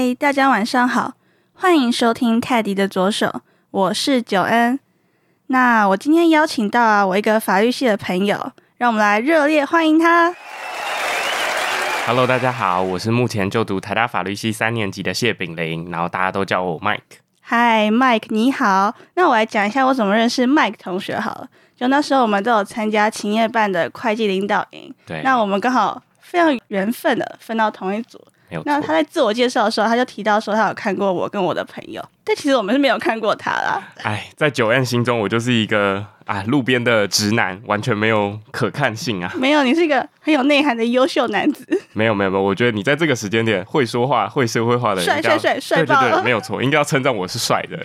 嗨，大家晚上好，欢迎收听泰迪的左手，我是九恩。那我今天邀请到啊，我一个法律系的朋友，让我们来热烈欢迎他。Hello，大家好，我是目前就读台大法律系三年级的谢炳林，然后大家都叫我 Mike。嗨，Mike，你好。那我来讲一下我怎么认识 Mike 同学好了。就那时候我们都有参加勤业办的会计领导营，对，那我们刚好非常缘分的分到同一组。没有。那他在自我介绍的时候，他就提到说他有看过我跟我的朋友，但其实我们是没有看过他啦。哎，在九 N 心中，我就是一个啊路边的直男，完全没有可看性啊。没有，你是一个很有内涵的优秀男子，没有没有没有，我觉得你在这个时间点会说话、会社会化的人，帅帅帅帅对对对，爆了没有错，应该要称赞我是帅的。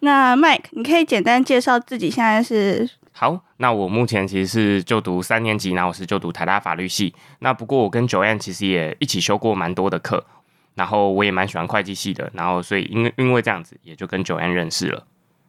那 Mike，你可以简单介绍自己现在是好，那我目前其实是就读三年级，然后我是就读台大法律系。那不过我跟九 N 其实也一起修过蛮多的课，然后我也蛮喜欢会计系的，然后所以因为因为这样子，也就跟九 N 认识了。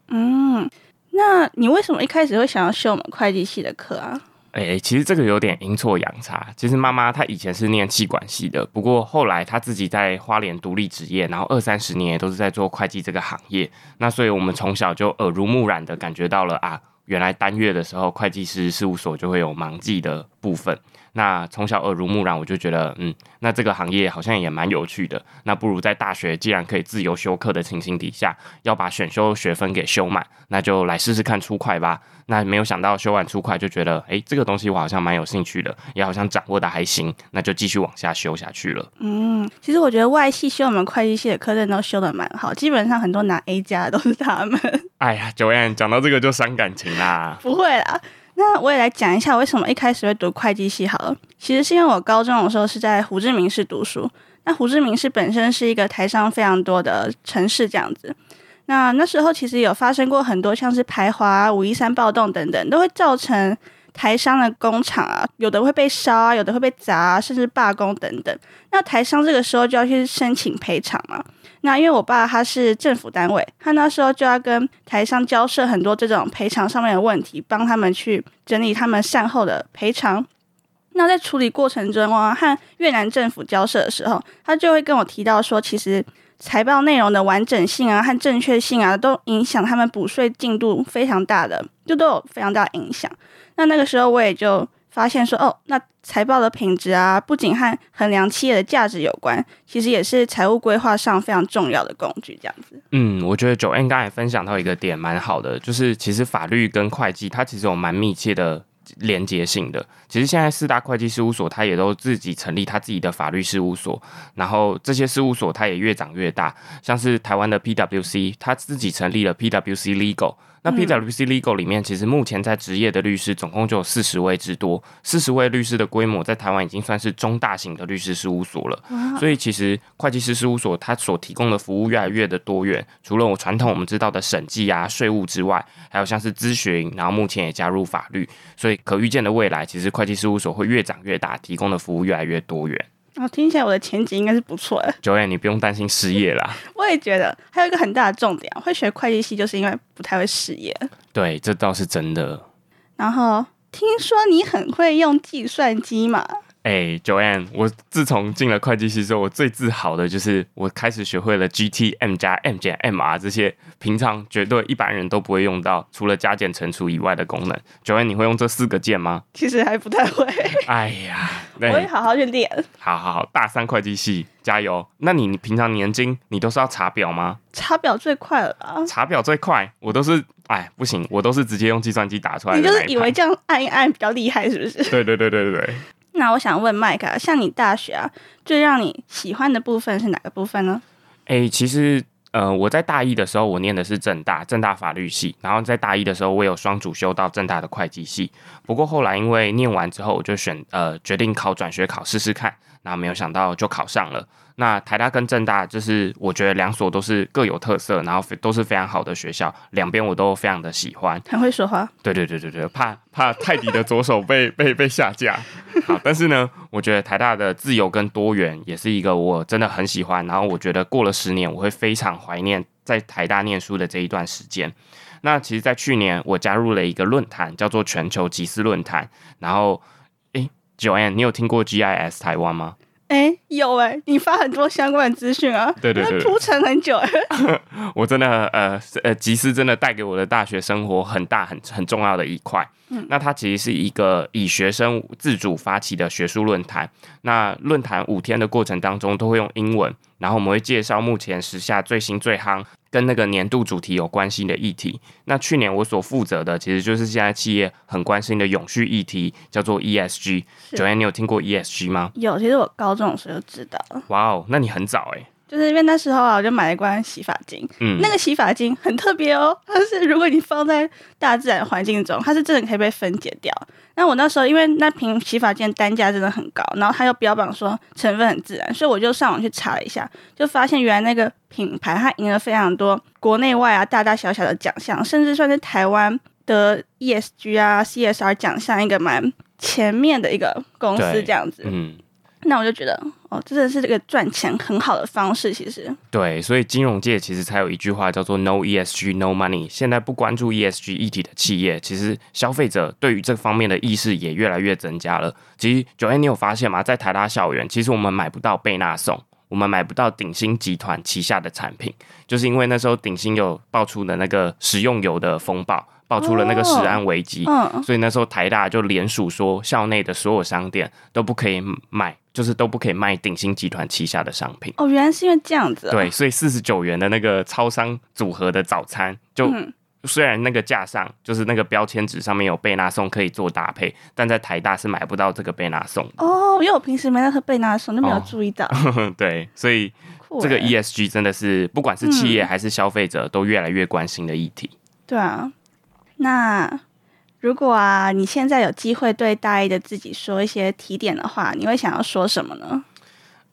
嗯，那你为什么一开始会想要修我们会计系的课啊？哎、其实这个有点阴错阳差。其实妈妈她以前是念气管系的，不过后来她自己在花莲独立职业，然后二三十年也都是在做会计这个行业。那所以我们从小就耳濡目染的感觉到了啊，原来单月的时候会计师事务所就会有盲记的部分。那从小耳濡目染，我就觉得，嗯，那这个行业好像也蛮有趣的。那不如在大学既然可以自由修课的情形底下，要把选修学分给修满，那就来试试看初快吧。那没有想到修完初快就觉得，诶，这个东西我好像蛮有兴趣的，也好像掌握的还行，那就继续往下修下去了。嗯，其实我觉得外系修我们会计系的课程都修的蛮好，基本上很多拿 A 加的都是他们。哎呀，九燕讲到这个就伤感情啦。不会啦。那我也来讲一下为什么一开始会读会计系好了。其实是因为我高中的时候是在胡志明市读书，那胡志明市本身是一个台商非常多的城市，这样子。那那时候其实有发生过很多像是排华、五一三暴动等等，都会造成台商的工厂啊，有的会被烧啊，有的会被砸、啊，甚至罢工等等。那台商这个时候就要去申请赔偿嘛。那因为我爸他是政府单位，他那时候就要跟台商交涉很多这种赔偿上面的问题，帮他们去整理他们善后的赔偿。那在处理过程中啊，和越南政府交涉的时候，他就会跟我提到说，其实财报内容的完整性啊和正确性啊，都影响他们补税进度非常大的，就都有非常大的影响。那那个时候我也就发现说，哦，那财报的品质啊，不仅和衡量企业的价值有关，其实也是财务规划上非常重要的工具。这样子，嗯，我觉得九 N 刚才分享到一个点蛮好的，就是其实法律跟会计它其实有蛮密切的连接性的。其实现在四大会计事务所，它也都自己成立它自己的法律事务所，然后这些事务所它也越长越大，像是台湾的 PWC，它自己成立了 PWC Legal。那 PWC Legal 里面，其实目前在职业的律师总共就有四十位之多，四十位律师的规模在台湾已经算是中大型的律师事务所了。所以其实会计师事务所它所提供的服务越来越的多元，除了我传统我们知道的审计啊、税务之外，还有像是咨询，然后目前也加入法律，所以可预见的未来，其实会计事务所会越长越大，提供的服务越来越多元。然后听起来我的前景应该是不错的。九眼，你不用担心失业啦。我也觉得，还有一个很大的重点，会学会计系就是因为不太会失业。对，这倒是真的。然后听说你很会用计算机嘛？哎、，Joanne，我自从进了会计系之后，我最自豪的就是我开始学会了 GT、M 加、M 减、MR 这些平常绝对一般人都不会用到，除了加减乘除以外的功能。Joanne，你会用这四个键吗？其实还不太会，哎呀，我对会好好去练。好好好，大三会计系加油！那你你平常年金你都是要查表吗？查表最快了吧？查表最快，我都是哎不行，我都是直接用计算机打出来的你。就是以为这样按一按比较厉害，是不是？对对对对对对。那我想问麦克啊，像你大学啊，最让你喜欢的部分是哪个部分呢？哎、其实呃，我在大一的时候，我念的是正大，正大法律系。然后在大一的时候，我有双主修到正大的会计系。不过后来因为念完之后，我就选呃决定考转学考试试看。然后没有想到就考上了。那台大跟政大，就是我觉得两所都是各有特色，然后非都是非常好的学校，两边我都非常的喜欢。很会说话，对对对对对，怕怕泰迪的左手被被被下架。好，但是呢，我觉得台大的自由跟多元也是一个我真的很喜欢。然后我觉得过了十年，我会非常怀念在台大念书的这一段时间。那其实，在去年我加入了一个论坛，叫做全球集思论坛。然后，诶 j o a n n e 你有听过 GIS 台湾吗？哎，有哎，你发很多相关的资讯啊，对对对，铺陈很久哎。我真的呃呃，吉斯真的带给我的大学生活很大很很重要的一块。嗯，那它其实是一个以学生自主发起的学术论坛。那论坛五天的过程当中都会用英文，然后我们会介绍目前时下最新最夯跟那个年度主题有关系的议题。那去年我所负责的其实就是现在企业很关心的永续议题，叫做 ESG。九安，你有听过 ESG 吗？有，其实我高中的时候就知道。哇哦，那你很早哎。就是因为那时候啊，我就买了一罐洗发精。嗯，那个洗发精很特别哦，它是如果你放在大自然环境中，它是真的可以被分解掉。那我那时候因为那瓶洗发精单价真的很高，然后它又标榜说成分很自然，所以我就上网去查了一下，就发现原来那个品牌它赢了非常多国内外啊大大小小的奖项，甚至算是台湾的 ESG 啊 CSR 奖项一个蛮前面的一个公司这样子。嗯。那我就觉得，哦，真的是这个赚钱很好的方式。其实，对，所以金融界其实才有一句话叫做 “No ESG, No Money”。现在不关注 ESG 议题的企业，其实消费者对于这方面的意识也越来越增加了。其实九 A，你有发现吗？在台大校园，其实我们买不到贝纳颂，我们买不到鼎新集团旗下的产品，就是因为那时候鼎新有爆出的那个食用油的风暴。爆出了那个食安危机，所以那时候台大就联署说，校内的所有商店都不可以卖，就是都不可以卖鼎新集团旗下的商品。哦，原来是因为这样子。对，所以四十九元的那个超商组合的早餐，就虽然那个架上就是那个标签纸上面有贝纳颂可以做搭配，但在台大是买不到这个贝纳颂。哦，因为我平时没在喝贝纳颂，就没有注意到。对，所以这个 ESG 真的是不管是企业还是消费者都越来越关心的议题。对啊。那如果啊，你现在有机会对大一的自己说一些提点的话，你会想要说什么呢？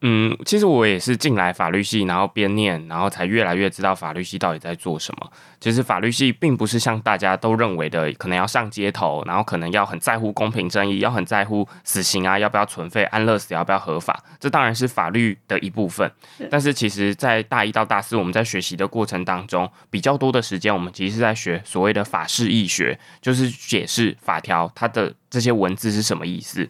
嗯，其实我也是进来法律系，然后边念，然后才越来越知道法律系到底在做什么。其实法律系并不是像大家都认为的，可能要上街头，然后可能要很在乎公平正义，要很在乎死刑啊，要不要存废，安乐死要不要合法。这当然是法律的一部分。但是其实，在大一到大四，我们在学习的过程当中，比较多的时间，我们其实是在学所谓的法式易学，就是解释法条它的这些文字是什么意思。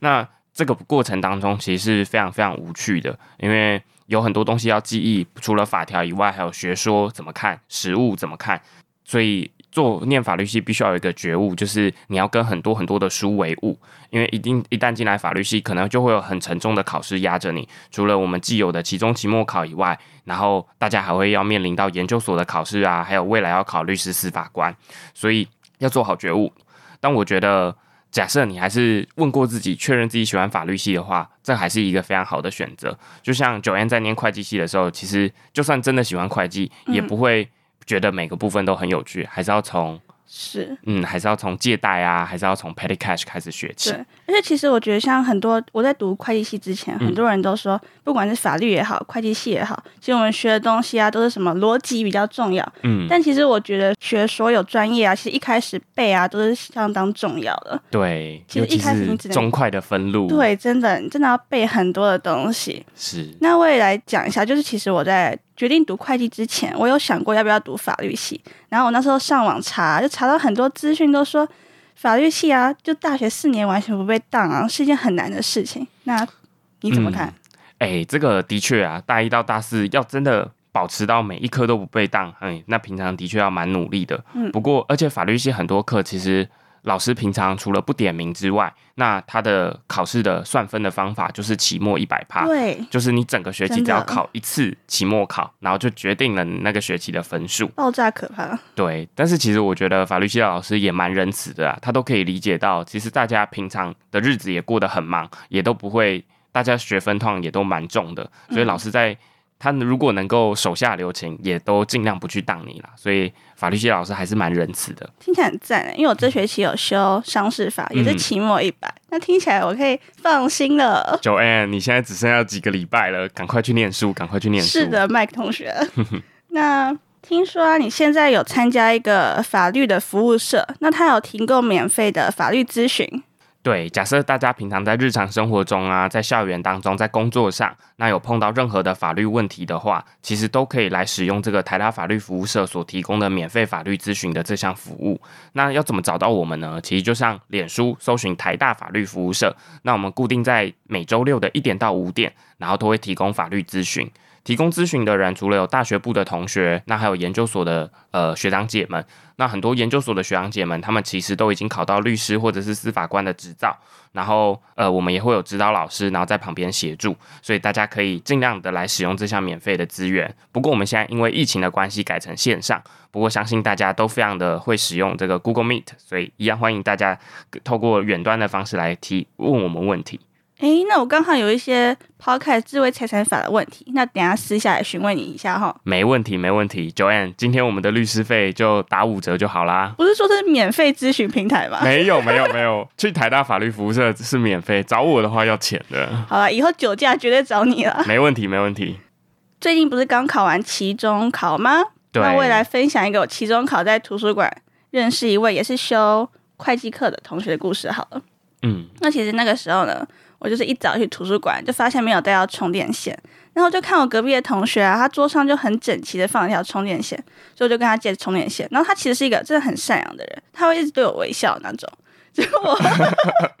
那这个过程当中其实是非常非常无趣的，因为有很多东西要记忆，除了法条以外，还有学说怎么看，实物怎么看。所以做念法律系必须要有一个觉悟，就是你要跟很多很多的书为伍，因为一定一旦进来法律系，可能就会有很沉重的考试压着你。除了我们既有的期中、期末考以外，然后大家还会要面临到研究所的考试啊，还有未来要考律师、司法官，所以要做好觉悟。但我觉得。假设你还是问过自己，确认自己喜欢法律系的话，这还是一个非常好的选择。就像九安在念会计系的时候，其实就算真的喜欢会计，也不会觉得每个部分都很有趣，还是要从。是，嗯，还是要从借贷啊，还是要从 petty cash 开始学起。对，而且其实我觉得，像很多我在读会计系之前，很多人都说，不管是法律也好，会计系也好，其实我们学的东西啊，都是什么逻辑比较重要。嗯，但其实我觉得学所有专业啊，其实一开始背啊，都是相当重要的。对，其实一开始你只能中快的分路。对，真的，你真的要背很多的东西。是。那我也来讲一下，就是其实我在。决定读会计之前，我有想过要不要读法律系。然后我那时候上网查，就查到很多资讯，都说法律系啊，就大学四年完全不被当啊，是一件很难的事情。那你怎么看？哎，这个的确啊，大一到大四要真的保持到每一科都不被当，哎，那平常的确要蛮努力的。嗯，不过而且法律系很多课其实。老师平常除了不点名之外，那他的考试的算分的方法就是期末一百趴，对，就是你整个学期只要考一次期末考，然后就决定了那个学期的分数，爆炸可怕。对，但是其实我觉得法律系的老师也蛮仁慈的啊，他都可以理解到，其实大家平常的日子也过得很忙，也都不会，大家学分通常也都蛮重的，所以老师在。他如果能够手下留情，也都尽量不去当你了。所以法律系老师还是蛮仁慈的，听起来很赞。因为我这学期有修商事法，也是期末一百，那听起来我可以放心了。Joanne，你现在只剩下几个礼拜了，赶快去念书，赶快去念书。是的，，Mike 同学。那听说你现在有参加一个法律的服务社，那他有提供免费的法律咨询。对，假设大家平常在日常生活中啊，在校园当中，在工作上，那有碰到任何的法律问题的话，其实都可以来使用这个台大法律服务社所提供的免费法律咨询的这项服务。那要怎么找到我们呢？其实就像脸书搜寻台大法律服务社，那我们固定在每周六的一点到五点，然后都会提供法律咨询。提供咨询的人除了有大学部的同学，那还有研究所的呃学长姐们。那很多研究所的学长姐们，他们其实都已经考到律师或者是司法官的执照。然后呃，我们也会有指导老师，然后在旁边协助。所以大家可以尽量的来使用这项免费的资源。不过我们现在因为疫情的关系改成线上，不过相信大家都非常的会使用这个 Google Meet，所以一样欢迎大家透过远端的方式来提问我们问题。哎，那我刚好有一些抛开智慧财产法的问题，那等下私下来询问你一下哈。没问题，没问题。Joanne，今天我们的律师费就打五折就好啦。不是说这是免费咨询平台吗？没有，没有，没有。去台大法律服务社是免费，找我的话要钱的。好了，以后酒驾绝对找你了。没问题，没问题。最近不是刚考完期中考吗？对。那未来分享一个我期中考在图书馆认识一位也是修会计课的同学的故事好了。嗯。那其实那个时候呢。我就是一早去图书馆，就发现没有带到充电线，然后就看我隔壁的同学啊，他桌上就很整齐的放一条充电线，所以我就跟他借充电线。然后他其实是一个真的很善良的人，他会一直对我微笑那种。结果，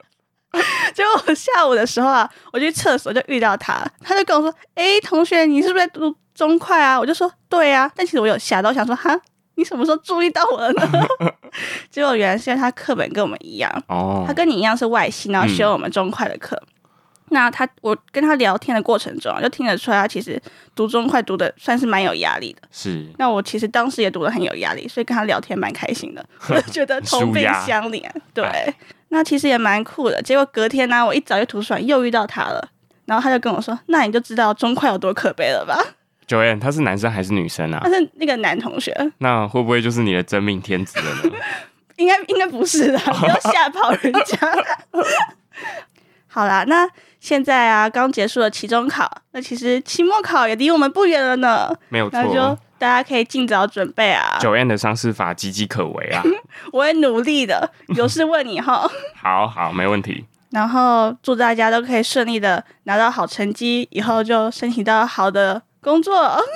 结果我下午的时候啊，我去厕所就遇到他，他就跟我说：“哎，同学，你是不是在读中快啊？”我就说：“对啊。”但其实我有吓到，想说：“哈，你什么时候注意到我了呢？” 结果原来是因为他课本跟我们一样，哦，他跟你一样是外系，然后修我们中快的课。那他，我跟他聊天的过程中，就听得出来，他其实读中快读的算是蛮有压力的。是。那我其实当时也读的很有压力，所以跟他聊天蛮开心的，我就觉得同病相怜。对。那其实也蛮酷的。结果隔天呢，我一早去图书馆又遇到他了，然后他就跟我说：“那你就知道中快有多可悲了吧？”Joanne，他是男生还是女生啊？他是那个男同学。那会不会就是你的真命天子了呢？应该应该不是的，不要吓跑人家。好啦，那现在啊，刚结束了期中考，那其实期末考也离我们不远了呢。没有错，那就大家可以尽早准备啊。九 N 的商事法岌岌可危啊！我会努力的，有事问你哈。好好，没问题。然后祝大家都可以顺利的拿到好成绩，以后就申请到好的工作。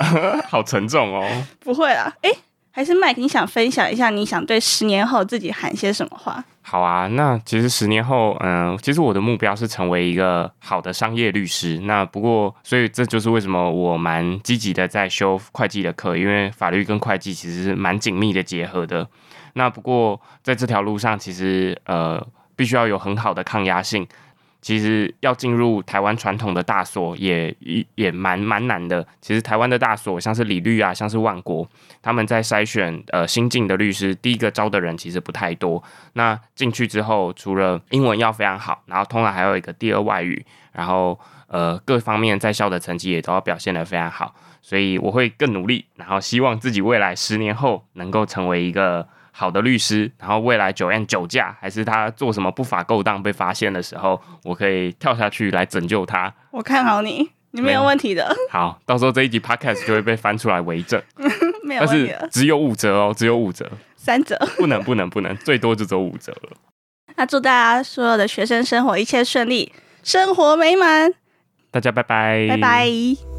好沉重哦。不会啦，哎。还是 Mike，，你想分享一下你想对十年后自己喊些什么话？好啊，那其实十年后，嗯，其实我的目标是成为一个好的商业律师。那不过，所以这就是为什么我蛮积极的在修会计的课，因为法律跟会计其实是蛮紧密的结合的。那不过在这条路上，其实呃，必须要有很好的抗压性。其实要进入台湾传统的大所也也蛮蛮难的。其实台湾的大所像是李律啊，像是万国，他们在筛选呃新进的律师，第一个招的人其实不太多。那进去之后，除了英文要非常好，然后通常还有一个第二外语，然后呃各方面在校的成绩也都要表现得非常好。所以我会更努力，然后希望自己未来十年后能够成为一个。好的律师，然后未来酒宴酒驾，还是他做什么不法勾当被发现的时候，我可以跳下去来拯救他。我看好你，你没有问题的。好，到时候这一集 podcast 就会被翻出来为证。没有问题只有五折哦，只有五折，三折，不能不能不能，最多就走五折了。那祝大家所有的学生生活一切顺利，生活美满。大家拜拜，拜拜。